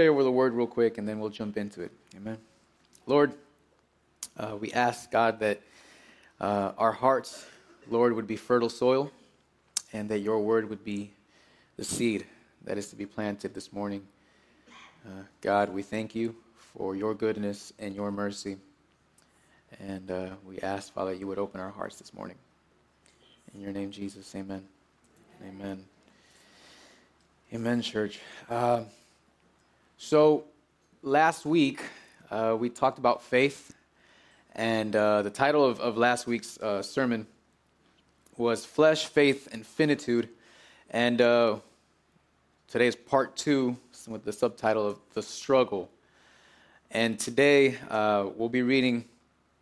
pray over the word real quick and then we'll jump into it. Amen. Lord, uh, we ask, God, that uh, our hearts, Lord, would be fertile soil and that your word would be the seed that is to be planted this morning. Uh, God, we thank you for your goodness and your mercy. And uh, we ask, Father, you would open our hearts this morning. In your name, Jesus, amen. Amen. Amen, church. Uh, so, last week, uh, we talked about faith, and uh, the title of, of last week's uh, sermon was Flesh, Faith, and Finitude. And uh, today is part two with the subtitle of The Struggle. And today, uh, we'll be reading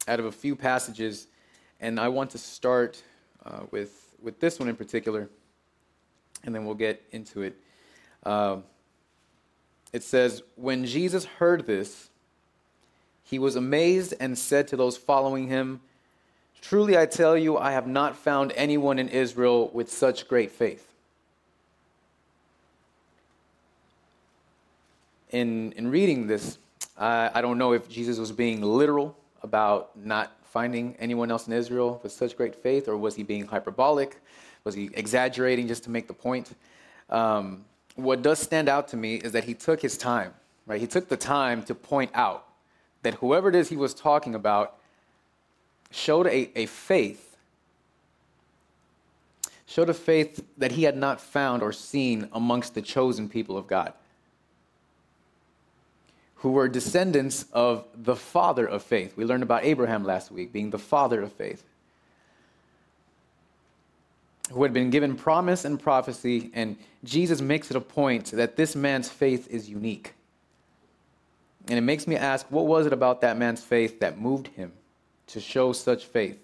out of a few passages, and I want to start with, with this one in particular, and then we'll get into it. It says, When Jesus heard this, he was amazed and said to those following him, Truly I tell you, I have not found anyone in Israel with such great faith. In, in reading this, I, I don't know if Jesus was being literal about not finding anyone else in Israel with such great faith, or was he being hyperbolic? Was he exaggerating just to make the point? Um, what does stand out to me is that he took his time, right? He took the time to point out that whoever it is he was talking about showed a, a faith, showed a faith that he had not found or seen amongst the chosen people of God, who were descendants of the father of faith. We learned about Abraham last week being the father of faith who had been given promise and prophecy, and Jesus makes it a point that this man's faith is unique. And it makes me ask what was it about that man's faith that moved him to show such faith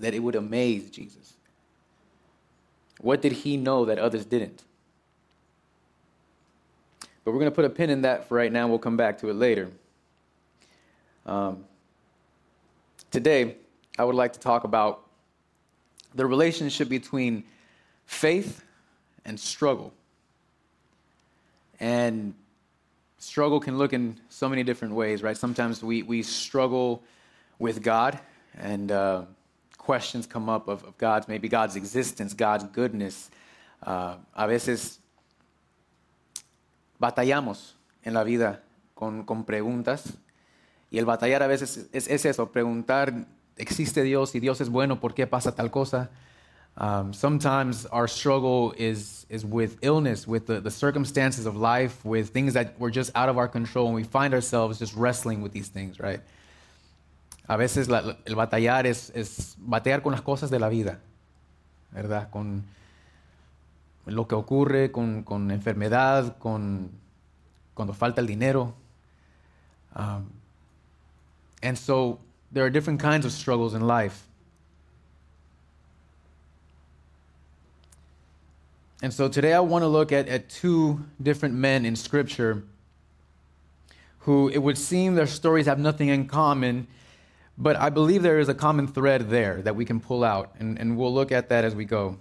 that it would amaze Jesus? What did he know that others didn't? But we're going to put a pin in that for right now. We'll come back to it later. Um, today, I would like to talk about the relationship between faith and struggle. And struggle can look in so many different ways, right? Sometimes we, we struggle with God, and uh, questions come up of, of, God's, maybe God's existence, God's goodness. Uh, a veces batallamos en la vida con, con preguntas, y el batallar a veces es, es eso, preguntar existe Dios y Dios es bueno, ¿por qué pasa tal cosa? Um, sometimes our struggle is, is with illness, with the, the circumstances of life, with things that were just out of our control, and we find ourselves just wrestling with these things, right? A veces la, el batallar es, es batallar con las cosas de la vida, ¿verdad? Con lo que ocurre, con, con enfermedad, con cuando falta el dinero. Um, and so there are different kinds of struggles in life. And so today I want to look at, at two different men in Scripture who it would seem their stories have nothing in common, but I believe there is a common thread there that we can pull out, and, and we'll look at that as we go.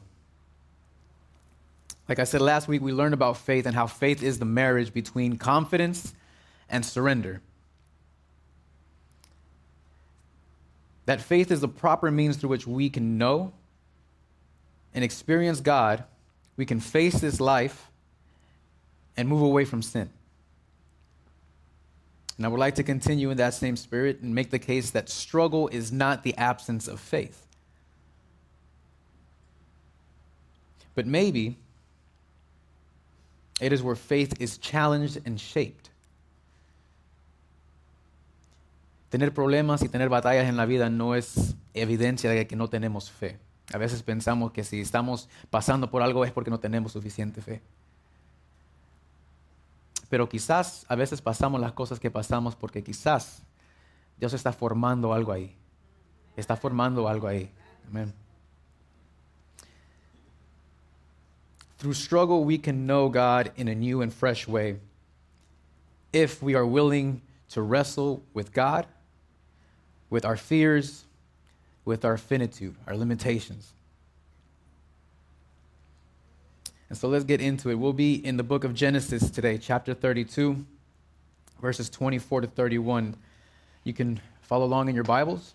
Like I said last week, we learned about faith and how faith is the marriage between confidence and surrender. That faith is the proper means through which we can know and experience God, we can face this life and move away from sin. And I would like to continue in that same spirit and make the case that struggle is not the absence of faith. But maybe it is where faith is challenged and shaped. Tener problemas y tener batallas en la vida no es evidencia de que no tenemos fe. A veces pensamos que si estamos pasando por algo es porque no tenemos suficiente fe. Pero quizás a veces pasamos las cosas que pasamos porque quizás Dios está formando algo ahí. Está formando algo ahí. Amén. Through struggle, we can know God in a new and fresh way if we are willing to wrestle with God with our fears, with our finitude, our limitations. And so let's get into it. We'll be in the book of Genesis today, chapter 32, verses 24 to 31. You can follow along in your Bibles.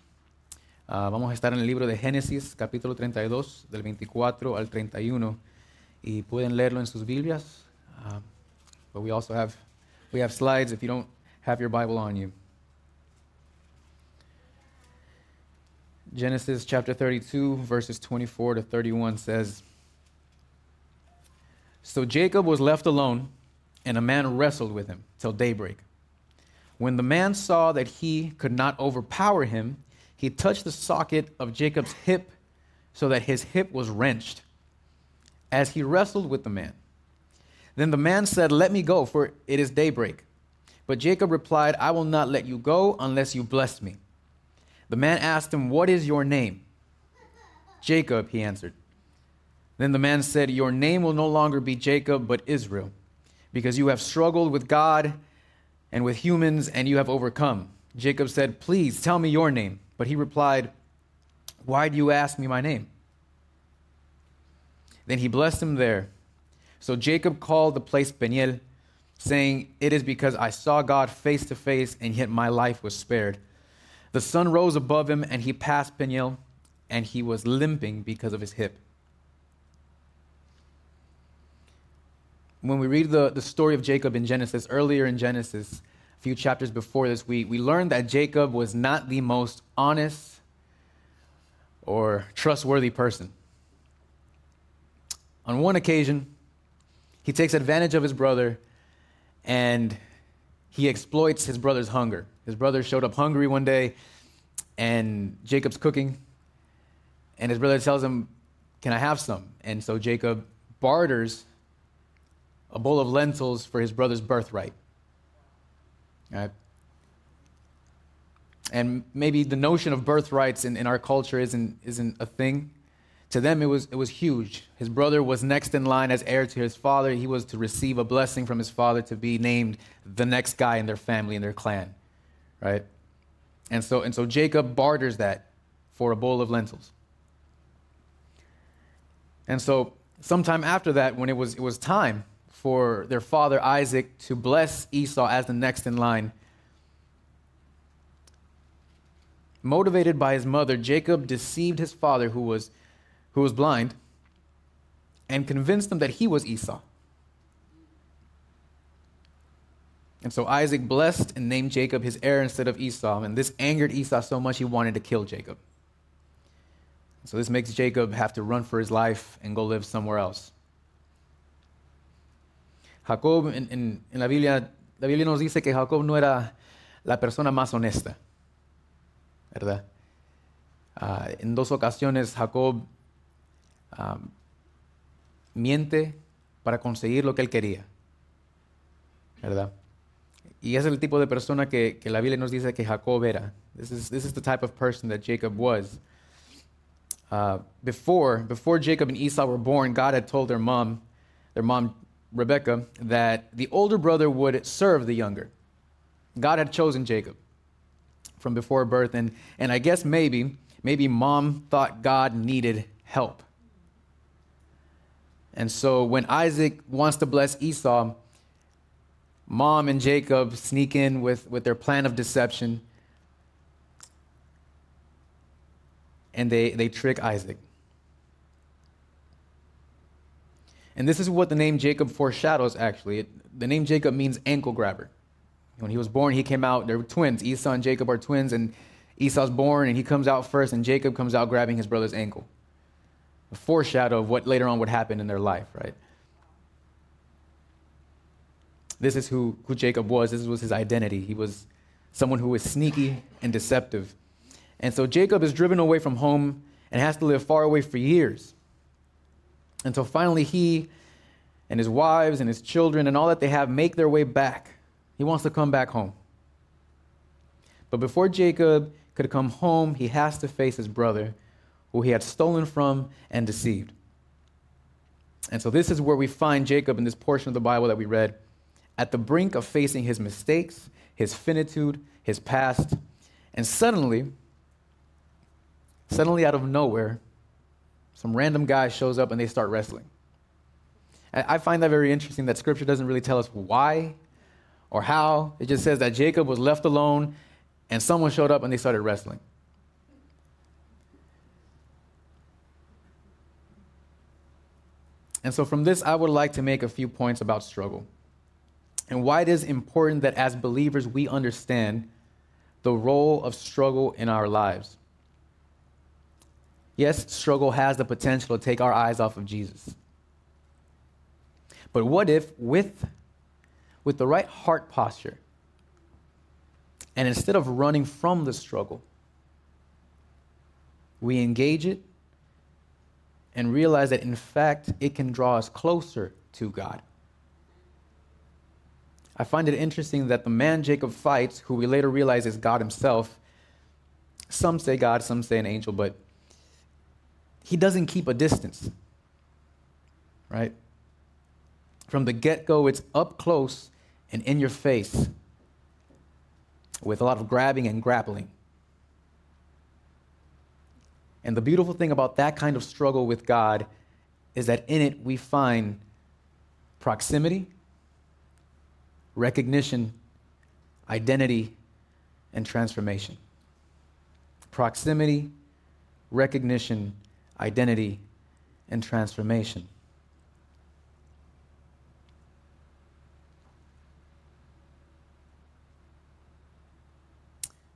Uh, vamos a estar en el libro de Génesis, capítulo 32, del 24 al 31. Y pueden leerlo en sus Biblias. Uh, but we also have, we have slides if you don't have your Bible on you. Genesis chapter 32, verses 24 to 31 says, So Jacob was left alone, and a man wrestled with him till daybreak. When the man saw that he could not overpower him, he touched the socket of Jacob's hip so that his hip was wrenched as he wrestled with the man. Then the man said, Let me go, for it is daybreak. But Jacob replied, I will not let you go unless you bless me. The man asked him, What is your name? Jacob, he answered. Then the man said, Your name will no longer be Jacob, but Israel, because you have struggled with God and with humans, and you have overcome. Jacob said, Please tell me your name. But he replied, Why do you ask me my name? Then he blessed him there. So Jacob called the place Peniel, saying, It is because I saw God face to face, and yet my life was spared. The sun rose above him, and he passed Peniel, and he was limping because of his hip. when we read the, the story of Jacob in Genesis, earlier in Genesis, a few chapters before this, we, we learned that Jacob was not the most honest or trustworthy person. On one occasion, he takes advantage of his brother and he exploits his brother's hunger. His brother showed up hungry one day and Jacob's cooking, and his brother tells him, Can I have some? And so Jacob barters a bowl of lentils for his brother's birthright. Right? And maybe the notion of birthrights in, in our culture isn't, isn't a thing. To them, it was, it was huge. His brother was next in line as heir to his father. He was to receive a blessing from his father to be named the next guy in their family, in their clan. Right? And so, and so Jacob barters that for a bowl of lentils. And so, sometime after that, when it was, it was time, for their father Isaac to bless Esau as the next in line. Motivated by his mother, Jacob deceived his father, who was, who was blind, and convinced him that he was Esau. And so Isaac blessed and named Jacob his heir instead of Esau. And this angered Esau so much he wanted to kill Jacob. So this makes Jacob have to run for his life and go live somewhere else. Jacob, en, en, en, la, Biblia, la Biblia nos dice que Jacob no era la persona más honesta, ¿verdad? Uh, en dos ocasiones Jacob um, miente para conseguir lo que él quería, ¿verdad? Y es el tipo de persona que, que la Biblia nos dice que Jacob era. This is, this is the type of person that Jacob was. Uh, before, before Jacob and Esau were born, God had told their mom, their mom Rebekah that the older brother would serve the younger. God had chosen Jacob from before birth, and, and I guess maybe, maybe mom thought God needed help. And so when Isaac wants to bless Esau, mom and Jacob sneak in with, with their plan of deception, and they, they trick Isaac. And this is what the name Jacob foreshadows, actually. It, the name Jacob means ankle grabber. When he was born, he came out, they were twins. Esau and Jacob are twins, and Esau's born, and he comes out first, and Jacob comes out grabbing his brother's ankle. A foreshadow of what later on would happen in their life, right? This is who, who Jacob was. This was his identity. He was someone who was sneaky and deceptive. And so Jacob is driven away from home and has to live far away for years. Until finally he and his wives and his children and all that they have make their way back. He wants to come back home. But before Jacob could come home, he has to face his brother, who he had stolen from and deceived. And so this is where we find Jacob in this portion of the Bible that we read at the brink of facing his mistakes, his finitude, his past. And suddenly, suddenly out of nowhere, some random guy shows up and they start wrestling. I find that very interesting that scripture doesn't really tell us why or how. It just says that Jacob was left alone and someone showed up and they started wrestling. And so, from this, I would like to make a few points about struggle and why it is important that as believers we understand the role of struggle in our lives. Yes, struggle has the potential to take our eyes off of Jesus. But what if, with, with the right heart posture, and instead of running from the struggle, we engage it and realize that in fact it can draw us closer to God. I find it interesting that the man Jacob fights, who we later realize is God himself, some say God, some say an angel, but he doesn't keep a distance. Right? From the get go, it's up close and in your face with a lot of grabbing and grappling. And the beautiful thing about that kind of struggle with God is that in it we find proximity, recognition, identity, and transformation. Proximity, recognition, identity, and transformation.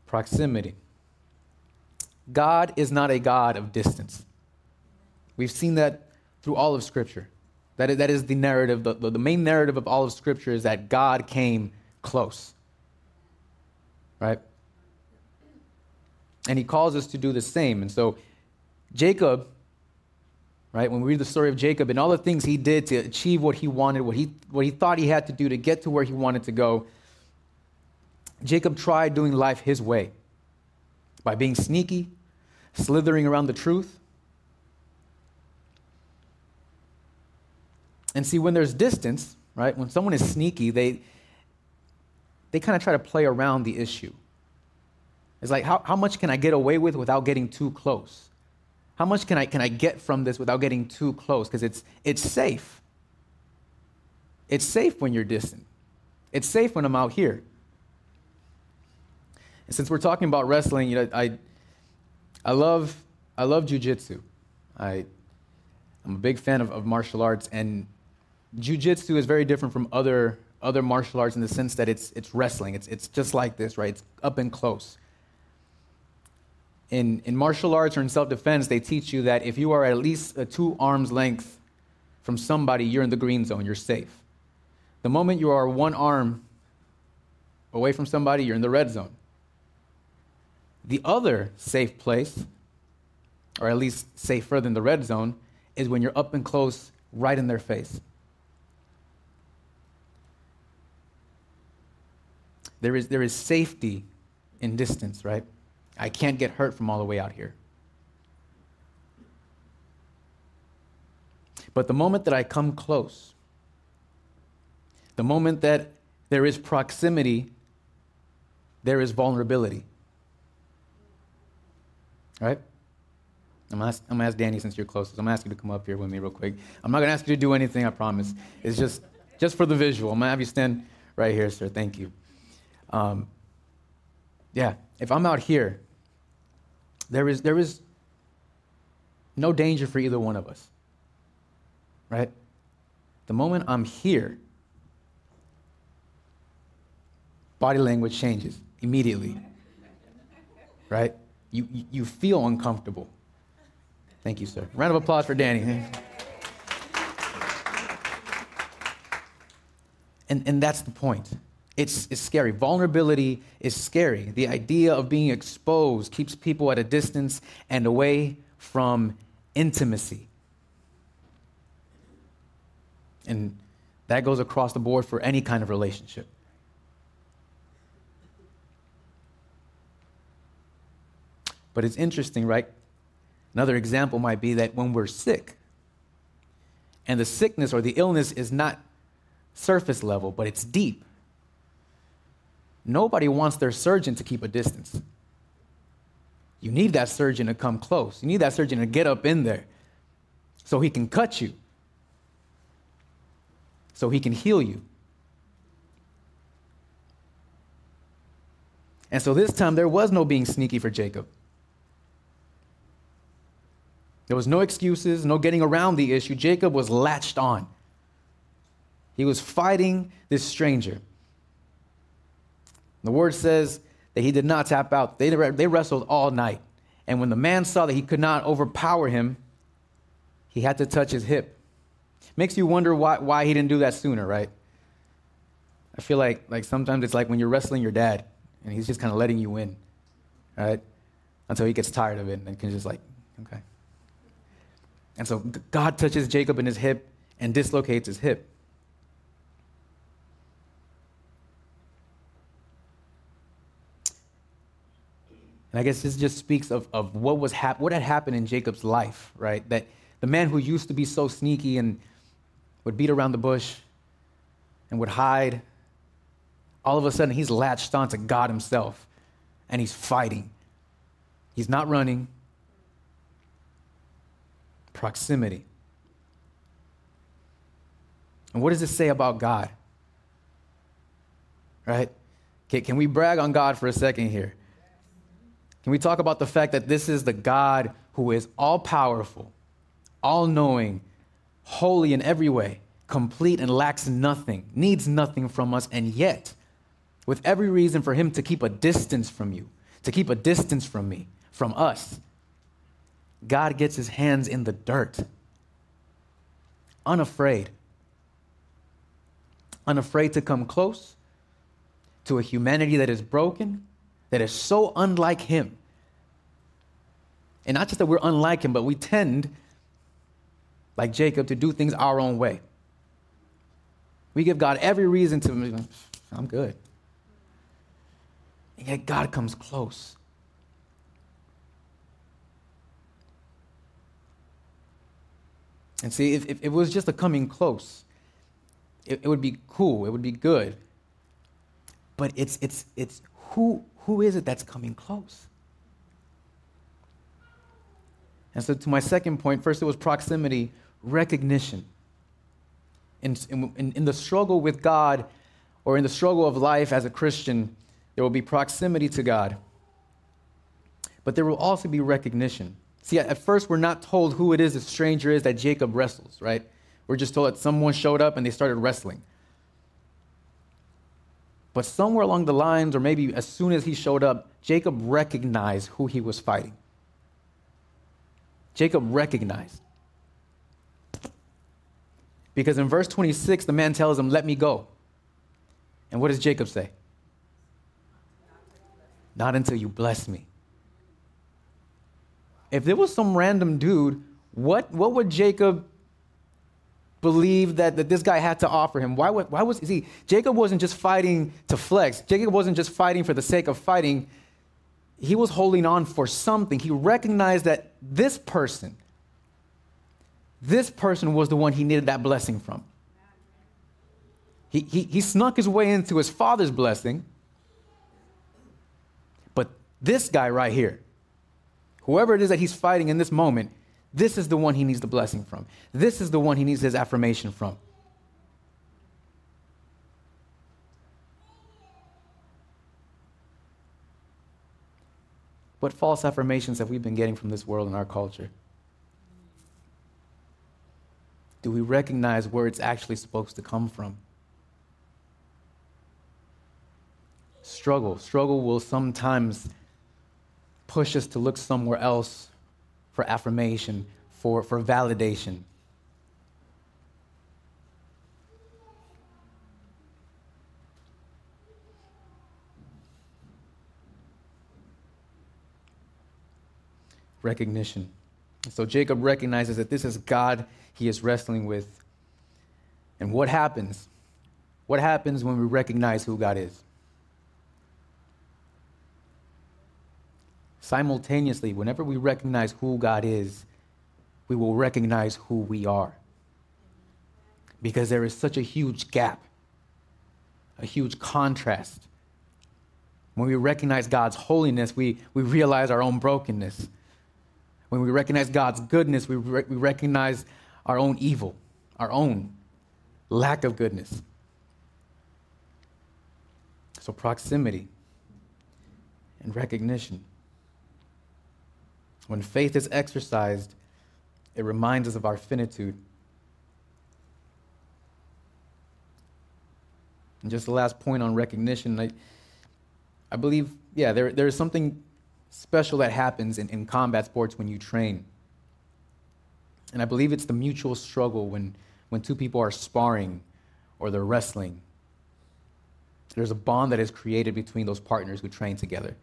Proximity. God is not a God of distance. We've seen that through all of Scripture. That is, that is the narrative, the, the main narrative of all of Scripture is that God came close. Right? And he calls us to do the same. And so, Jacob, right, when we read the story of Jacob and all the things he did to achieve what he wanted, what he, what he thought he had to do to get to where he wanted to go, Jacob tried doing life his way by being sneaky, slithering around the truth. And see, when there's distance, right, when someone is sneaky, they, they kind of try to play around the issue. It's like, how, how much can I get away with without getting too close? How much can I, can I get from this without getting too close? Because it's, it's safe. It's safe when you're distant. It's safe when I'm out here. And since we're talking about wrestling, you know, I, I love, I love jujitsu. I, I'm a big fan of, of martial arts, and jujitsu is very different from other, other martial arts in the sense that it's, it's wrestling. It's, it's just like this, right? It's up and close. In, in martial arts or in self defense, they teach you that if you are at least a two arms length from somebody, you're in the green zone, you're safe. The moment you are one arm away from somebody, you're in the red zone. The other safe place, or at least safer than the red zone, is when you're up and close right in their face. There is, there is safety in distance, right? I can't get hurt from all the way out here. But the moment that I come close, the moment that there is proximity, there is vulnerability. Right? I'm gonna, ask, I'm gonna ask Danny since you're closest. I'm gonna ask you to come up here with me real quick. I'm not gonna ask you to do anything, I promise. It's just, just for the visual. I'm gonna have you stand right here, sir. Thank you. Um, yeah, if I'm out here, there is, there is no danger for either one of us. Right? The moment I'm here, body language changes immediately. Right? You, you feel uncomfortable. Thank you, sir. Round of applause for Danny. And, and that's the point. It's, it's scary. Vulnerability is scary. The idea of being exposed keeps people at a distance and away from intimacy. And that goes across the board for any kind of relationship. But it's interesting, right? Another example might be that when we're sick, and the sickness or the illness is not surface level, but it's deep, nobody wants their surgeon to keep a distance. You need that surgeon to come close. You need that surgeon to get up in there so he can cut you. so he can heal you. And so this time there was no being sneaky for Jacob. There was no excuses, no getting around the issue. Jacob was latched on. He was fighting this stranger. The word says that he did not tap out. They, they wrestled all night. And when the man saw that he could not overpower him, he had to touch his hip. Makes you wonder why, why he didn't do that sooner, right? I feel like, like sometimes it's like when you're wrestling your dad and he's just kind of letting you win, right? Until he gets tired of it and can just like, okay. And so God touches Jacob in his hip and dislocates his hip. And I guess this just speaks of, of what, was hap- what had happened in Jacob's life, right? That the man who used to be so sneaky and would beat around the bush and would hide, all of a sudden he's latched onto God himself and he's fighting. He's not running, proximity. And what does it say about God? Right? Can we brag on God for a second here? Can we talk about the fact that this is the God who is all powerful, all knowing, holy in every way, complete and lacks nothing, needs nothing from us, and yet, with every reason for him to keep a distance from you, to keep a distance from me, from us, God gets his hands in the dirt, unafraid, unafraid to come close to a humanity that is broken, that is so unlike him. And not just that we're unlike him, but we tend, like Jacob, to do things our own way. We give God every reason to, I'm good. And yet God comes close. And see, if, if it was just a coming close, it, it would be cool, it would be good. But it's, it's, it's who, who is it that's coming close? And so, to my second point, first it was proximity, recognition. In, in, in, the struggle with God or in the struggle of life as a Christian, there will be proximity to God. But there will also be recognition. See, at first, we're not told who it is the stranger is that Jacob wrestles, right? We're just told that someone showed up and they started wrestling. But somewhere along the lines, or maybe as soon as he showed up, Jacob recognized who he was fighting. Jacob recognized. Because in verse 26, the man tells him, Let me go. And what does Jacob say? Not until you bless me. If there was some random dude, what, what would Jacob believe that, that this guy had to offer him? Why, why was, see, Jacob wasn't just fighting to flex. Jacob wasn't just fighting for the sake of fighting. He was holding on for something. He recognized that this person, this person was the one he needed that blessing from. He, he, he snuck his way into his father's blessing. But this guy right here, Whoever it is that he's fighting in this moment, this is the one he needs the blessing from. This is the one he needs his affirmation from. What false affirmations have we been getting from this world and our culture? Do we recognize where it's actually supposed to come from? Struggle. Struggle will sometimes push us to look somewhere else for affirmation, for, for validation. Recognition. So Jacob recognizes that this is God he is wrestling with. And what happens? What happens when we recognize who God is? Simultaneously, whenever we recognize who God is, we will recognize who we are. Because there is such a huge gap, a huge contrast. When we recognize God's holiness, we, we realize our own brokenness. When we recognize God's goodness, we, re- we recognize our own evil, our own. lack of goodness. So, proximity and recognition. When faith is exercised, it reminds us of our finitude. And just the last point on recognition, I, I believe, yeah, there, there is something special that happens in, in combat sports when you train. And I believe it's the mutual struggle when, when two people are sparring or they're wrestling. There's a bond that is created between those partners who train together.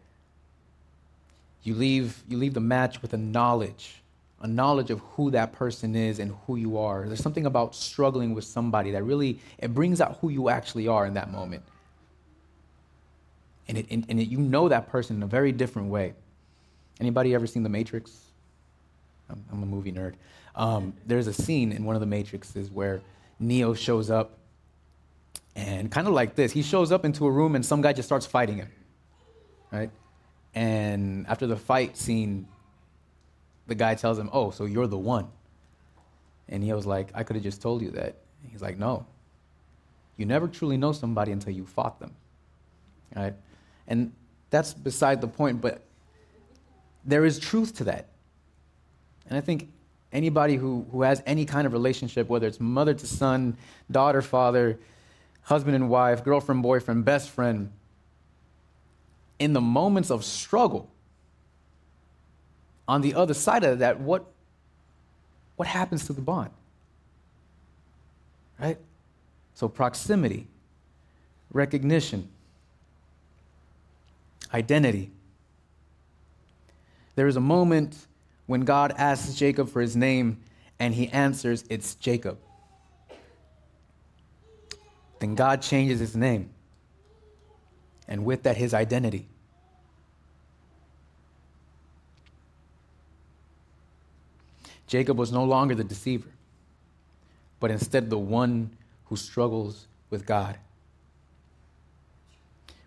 You leave, you leave the match with a knowledge, a knowledge of who that person is and who you are. There's something about struggling with somebody that really it brings out who you actually are in that moment. And, it, and, and it, you know that person in a very different way. Anybody ever seen The Matrix? I'm, I'm a movie nerd. Um, there's a scene in one of the Matrixes where Neo shows up, and kind of like this, he shows up into a room and some guy just starts fighting him, right? And after the fight scene, the guy tells him, Oh, so you're the one. And he was like, I could have just told you that. He's like, No. You never truly know somebody until you fought them. Right? And that's beside the point, but there is truth to that. And I think anybody who, who has any kind of relationship, whether it's mother to son, daughter, father, husband and wife, girlfriend, boyfriend, best friend, in the moments of struggle, on the other side of that, what, what happens to the bond? Right? So, proximity, recognition, identity. There is a moment when God asks Jacob for his name and he answers, It's Jacob. Then God changes his name, and with that, his identity. Jacob was no longer the deceiver, but instead the one who struggles with God.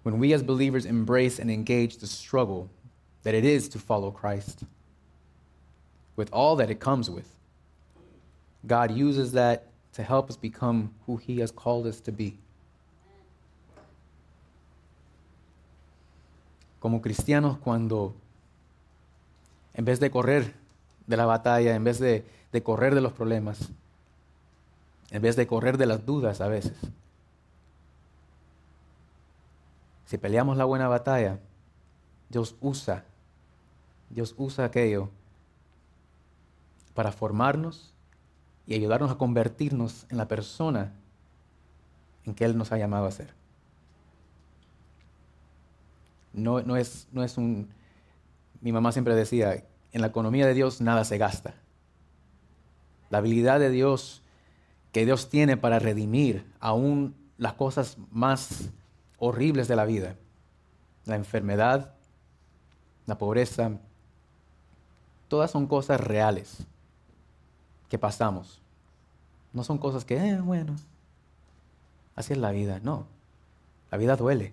When we as believers embrace and engage the struggle that it is to follow Christ, with all that it comes with, God uses that to help us become who He has called us to be. Como cristianos, cuando en vez de correr de la batalla, en vez de, de correr de los problemas, en vez de correr de las dudas a veces. Si peleamos la buena batalla, Dios usa, Dios usa aquello para formarnos y ayudarnos a convertirnos en la persona en que Él nos ha llamado a ser. No, no, es, no es un... Mi mamá siempre decía, en la economía de Dios nada se gasta. La habilidad de Dios que Dios tiene para redimir aún las cosas más horribles de la vida, la enfermedad, la pobreza, todas son cosas reales que pasamos. No son cosas que, eh, bueno, así es la vida. No, la vida duele.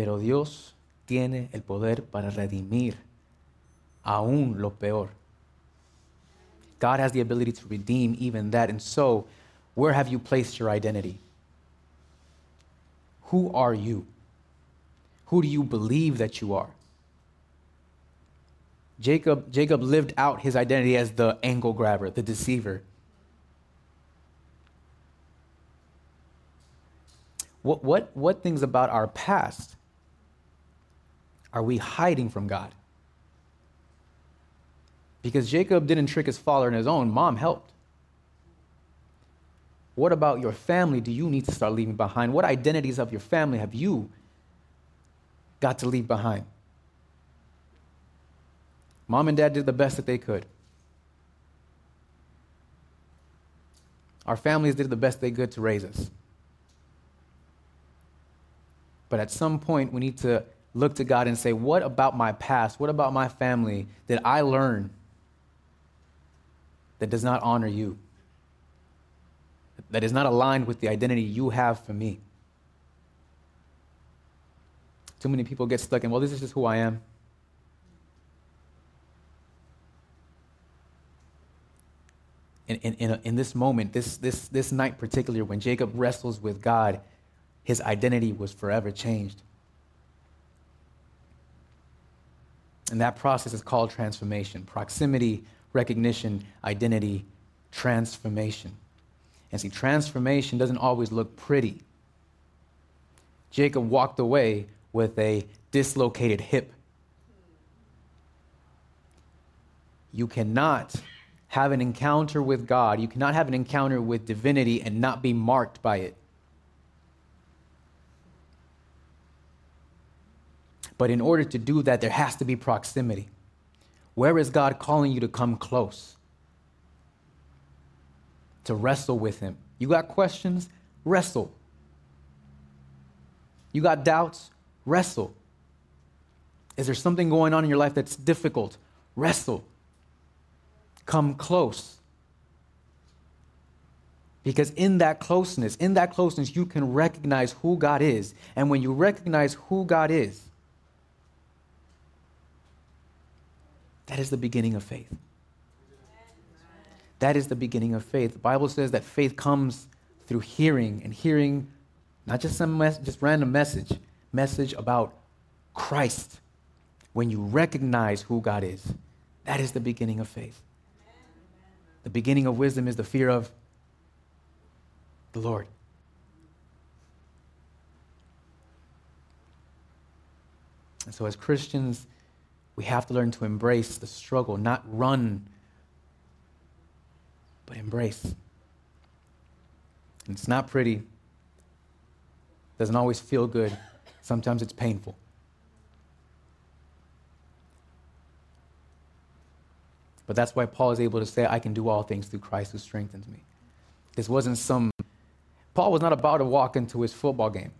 Pero Dios tiene el poder para redimir aún lo peor. God has the ability to redeem even that. And so, where have you placed your identity? Who are you? Who do you believe that you are? Jacob, Jacob lived out his identity as the angle grabber, the deceiver. What, what, what things about our past are we hiding from God? Because Jacob didn't trick his father on his own, mom helped. What about your family do you need to start leaving behind? What identities of your family have you got to leave behind? Mom and dad did the best that they could. Our families did the best they could to raise us. But at some point, we need to look to God and say, What about my past? What about my family did I learn that does not honor you? That is not aligned with the identity you have for me? Too many people get stuck in, well, this is just who I am. in, in, in, a, in this moment, this, this, this night particularly, when Jacob wrestles with God, his identity was forever changed. And that process is called transformation proximity, recognition, identity, transformation. And see, transformation doesn't always look pretty. Jacob walked away with a dislocated hip. You cannot have an encounter with God, you cannot have an encounter with divinity and not be marked by it. But in order to do that, there has to be proximity. Where is God calling you to come close? To wrestle with Him. You got questions? Wrestle. You got doubts? Wrestle. Is there something going on in your life that's difficult? Wrestle. Come close. Because in that closeness, in that closeness, you can recognize who God is. And when you recognize who God is, that is the beginning of faith. That is the beginning of faith. The Bible says that faith comes through hearing, and hearing not just some mes- just random message, message about Christ. When you recognize who God is, that is the beginning of faith. The beginning of wisdom is the fear of the Lord. And so, as Christians, we have to learn to embrace the struggle, not run, but embrace. And it's not pretty, it doesn't always feel good. Sometimes it's painful. But that's why Paul is able to say, I can do all things through Christ who strengthens me. This wasn't some, Paul was not about to walk into his football game.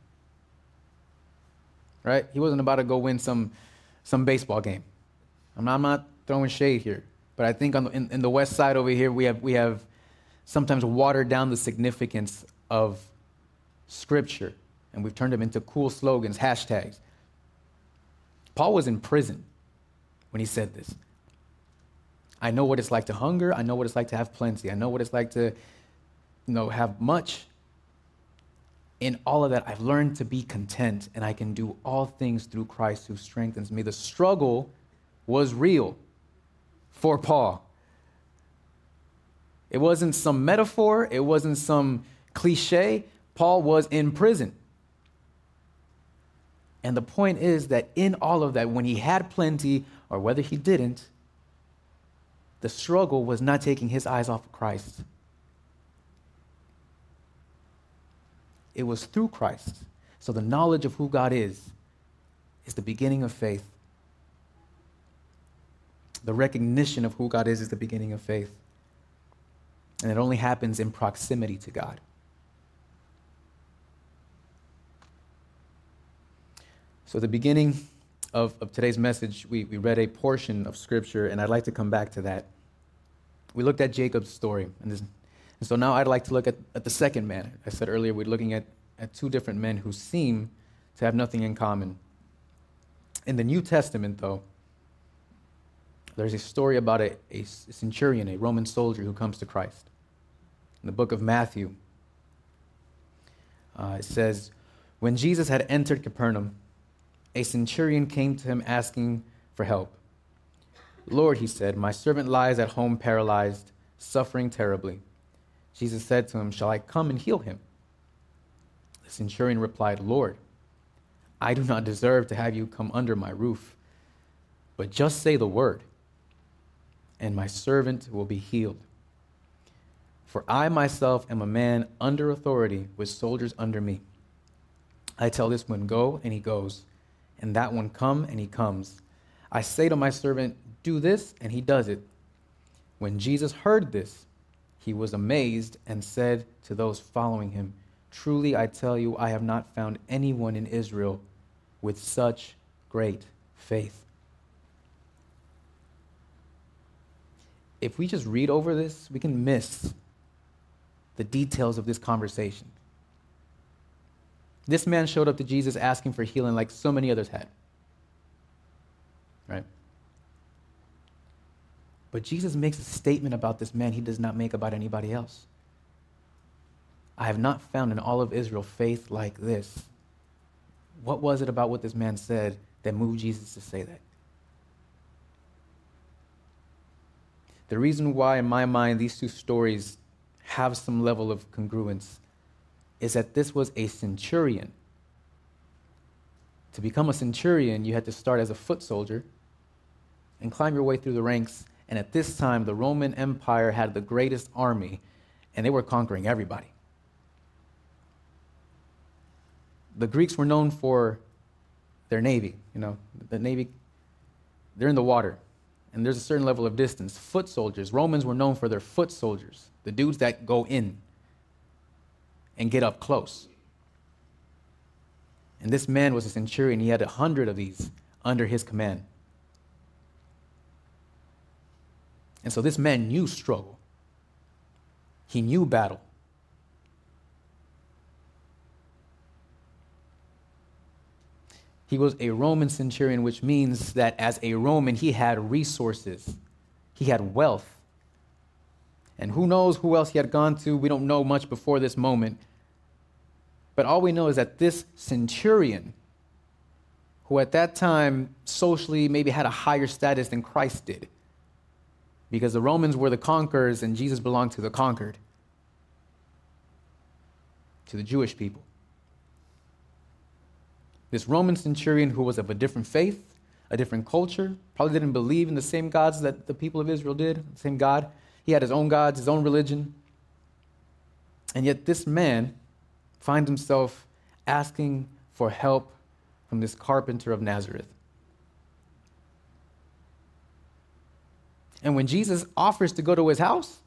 Right? He wasn't about to go win some, some baseball game. I'm not, I'm not throwing shade here. But I think on the, in, in the west side over here, we have, we have sometimes watered down the significance of Scripture and we've turned them into cool slogans, hashtags. Paul was in prison when he said this. I know what it's like to hunger. I know what it's like to have plenty. I know what it's like to, you know, have much. In all of that, I've learned to be content, and I can do all things through Christ who strengthens me. The struggle was real for Paul. It wasn't some metaphor, it wasn't some cliche. Paul was in prison. And the point is that in all of that, when he had plenty or whether he didn't, the struggle was not taking his eyes off of Christ. It was through Christ. So the knowledge of who God is is the beginning of faith. The recognition of who God is is the beginning of faith. And it only happens in proximity to God. So, the beginning of, of today's message, we, we read a portion of Scripture, and I'd like to come back to that. We looked at Jacob's story, and, this, and so now I'd like to look at, at the second man. I said earlier we're looking at, at two different men who seem to have nothing in common. In the New Testament, though, there's a story about a, a centurion, a Roman soldier who comes to Christ. In the book of Matthew, uh, it says, When Jesus had entered Capernaum, a centurion came to him asking for help. Lord, he said, my servant lies at home paralyzed, suffering terribly. Jesus said to him, Shall I come and heal him? The centurion replied, Lord, I do not deserve to have you come under my roof, but just say the word, and my servant will be healed. For I myself am a man under authority with soldiers under me. I tell this one, Go, and he goes and that one, Come, and he comes. I say to my servant, Do this, and he does it. When Jesus heard this, he was amazed and said to those following him, Truly I tell you, I have not found anyone in Israel with such great faith. If we just read over this, we can miss the details of this conversation. This man showed up to Jesus asking for healing like so many others had. Right? But Jesus makes a statement about this man he does not make about anybody else. I have not found in all of Israel faith like this. What was it about what this man said that moved Jesus to say that? The reason why, in my mind, these two stories have some level of congruence is that this was a centurion. To become a centurion, you had to start as a foot soldier and climb your way through the ranks. And at this time, the Roman Empire had the greatest army, and they were conquering everybody. The Greeks were known for their navy. You know, the navy, they're in the water, and there's a certain level of distance. Foot soldiers, Romans were known for their foot soldiers, the dudes that go in and get up close. And this man was a centurion. He had a hundred of these under his command. And so this man knew struggle, he knew battle. He was a Roman centurion, which means that as a Roman, he had resources, he had wealth. And who knows who else he had gone to? We don't know much before this moment. But all we know is that this centurion, who at that time socially maybe had a higher status than Christ did, because the Romans were the conquerors and Jesus belonged to the conquered, to the Jewish people. This Roman centurion who was of a different faith, a different culture, probably didn't believe in the same gods that the people of Israel did, the same God. He had his own gods, his own religion. And yet, this man finds himself asking for help from this carpenter of Nazareth. And when Jesus offers to go to his house,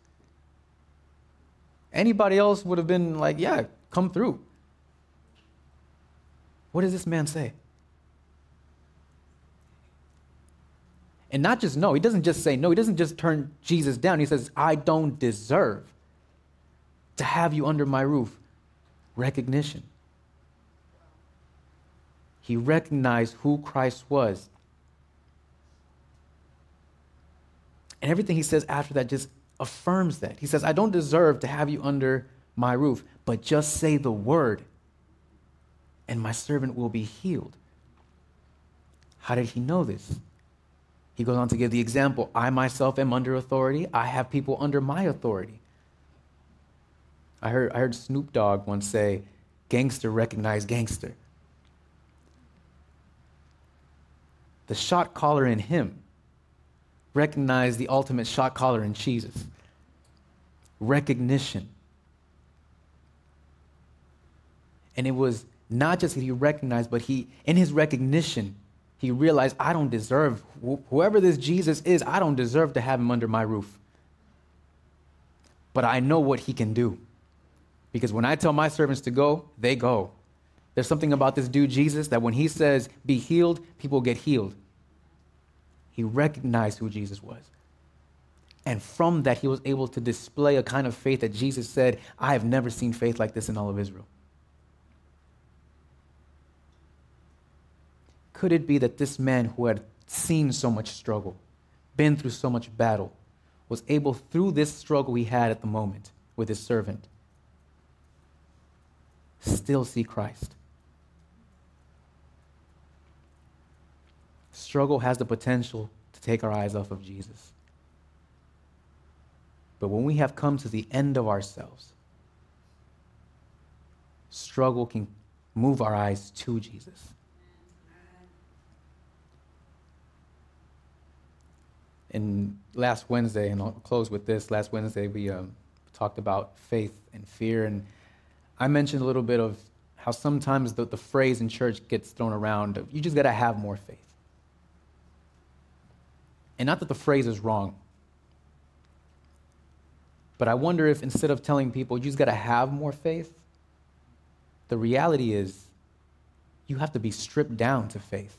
anybody else would have been like, Yeah, come through. What does this man say? And not just no, he doesn't just say no, he doesn't just turn Jesus down. He says, I don't deserve to have you under my roof. Recognition. He recognized who Christ was. And everything he says after that just affirms that. He says, I don't deserve to have you under my roof, but just say the word and my servant will be healed. How did he know this? He goes on to give the example I myself am under authority, I have people under my authority. I heard, I heard Snoop Dogg once say, Gangster recognize gangster. The shot caller in him recognized the ultimate shot caller in Jesus. Recognition. And it was not just that he recognized, but he, in his recognition, he realized, I don't deserve, wh- whoever this Jesus is, I don't deserve to have him under my roof. But I know what he can do. Because when I tell my servants to go, they go. There's something about this dude, Jesus, that when he says, be healed, people get healed. He recognized who Jesus was. And from that, he was able to display a kind of faith that Jesus said, I have never seen faith like this in all of Israel. Could it be that this man who had seen so much struggle, been through so much battle, was able, through this struggle he had at the moment with his servant, still see Christ? Struggle has the potential to take our eyes off of Jesus. But when we have come to the end of ourselves, struggle can move our eyes to Jesus. And last Wednesday, and I'll close with this. Last Wednesday, we um, talked about faith and fear, and I mentioned a little bit of how sometimes the, the phrase in church gets thrown around of, you just got to have more faith. And not that the phrase is wrong, but I wonder if instead of telling people you just got to have more faith, the reality is you have to be stripped down to faith.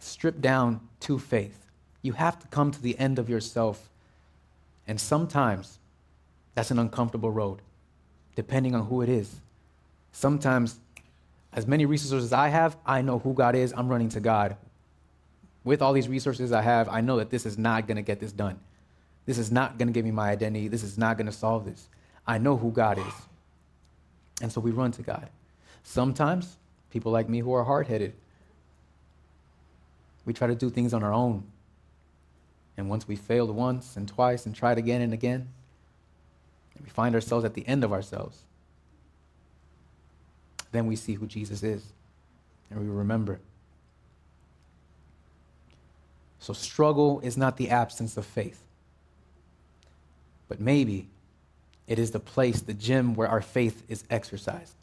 Stripped down to faith. You have to come to the end of yourself. And sometimes that's an uncomfortable road, depending on who it is. Sometimes, as many resources as I have, I know who God is. I'm running to God. with all these resources I have, I know that this is not going to get this done. This is not going to give me my identity. This is not going to solve this. I know who God is. And so we run to God. Sometimes, people like me who are hard headed, we try to do things on our own. And once we failed once and twice and tried again and again, and we find ourselves at the end of ourselves, then we see who Jesus is and we remember. So, struggle is not the absence of faith, but maybe it is the place, the gym where our faith is exercised.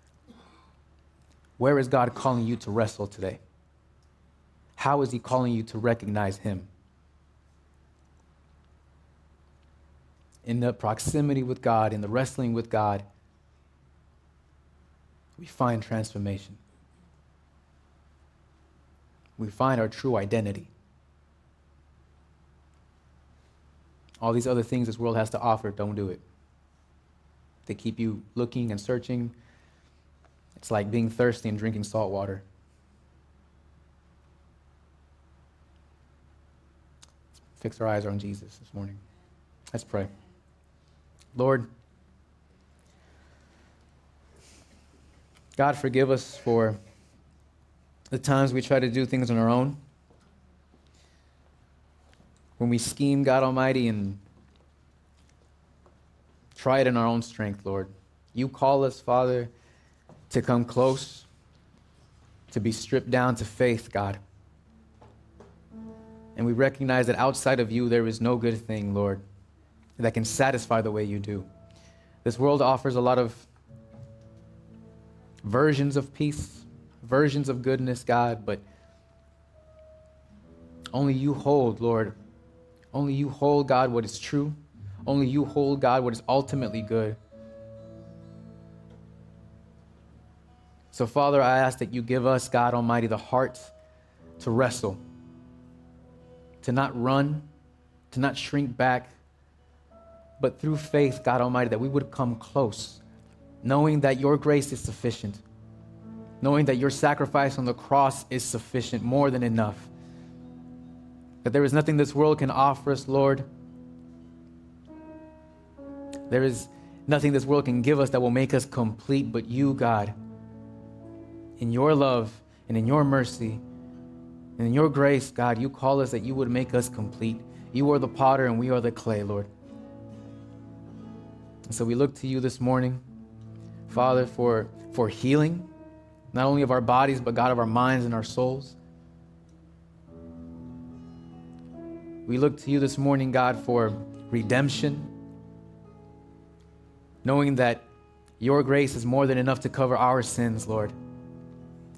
Where is God calling you to wrestle today? How is He calling you to recognize Him? In the proximity with God, in the wrestling with God, we find transformation. We find our true identity. All these other things this world has to offer, don't do it. They keep you looking and searching. It's like being thirsty and drinking salt water. Fix our eyes on Jesus this morning. Let's pray. Lord, God, forgive us for the times we try to do things on our own. When we scheme, God Almighty, and try it in our own strength, Lord. You call us, Father, to come close, to be stripped down to faith, God. And we recognize that outside of you, there is no good thing, Lord, that can satisfy the way you do. This world offers a lot of versions of peace, versions of goodness, God, but only you hold, Lord. Only you hold, God, what is true. Only you hold, God, what is ultimately good. So, Father, I ask that you give us, God Almighty, the heart to wrestle, to not run, to not shrink back, but through faith, God Almighty, that we would come close, knowing that your grace is sufficient, knowing that your sacrifice on the cross is sufficient, more than enough, that there is nothing this world can offer us, Lord. There is nothing this world can give us that will make us complete, but you, God, in your love and in your mercy and in your grace, God, you call us that you would make us complete. You are the potter and we are the clay, Lord. And so we look to you this morning, Father, for, for healing, not only of our bodies, but God, of our minds and our souls. We look to you this morning, God, for redemption knowing that your grace is more than enough to cover our sins, Lord.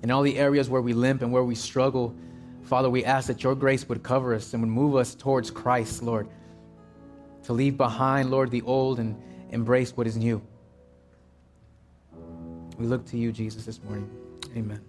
In all the areas where we limp and where we struggle, Father, we ask that your grace would cover us and would move us towards Christ, Lord, to leave behind, Lord, the old and embrace what is new. We look to you, Jesus, this morning. Amen.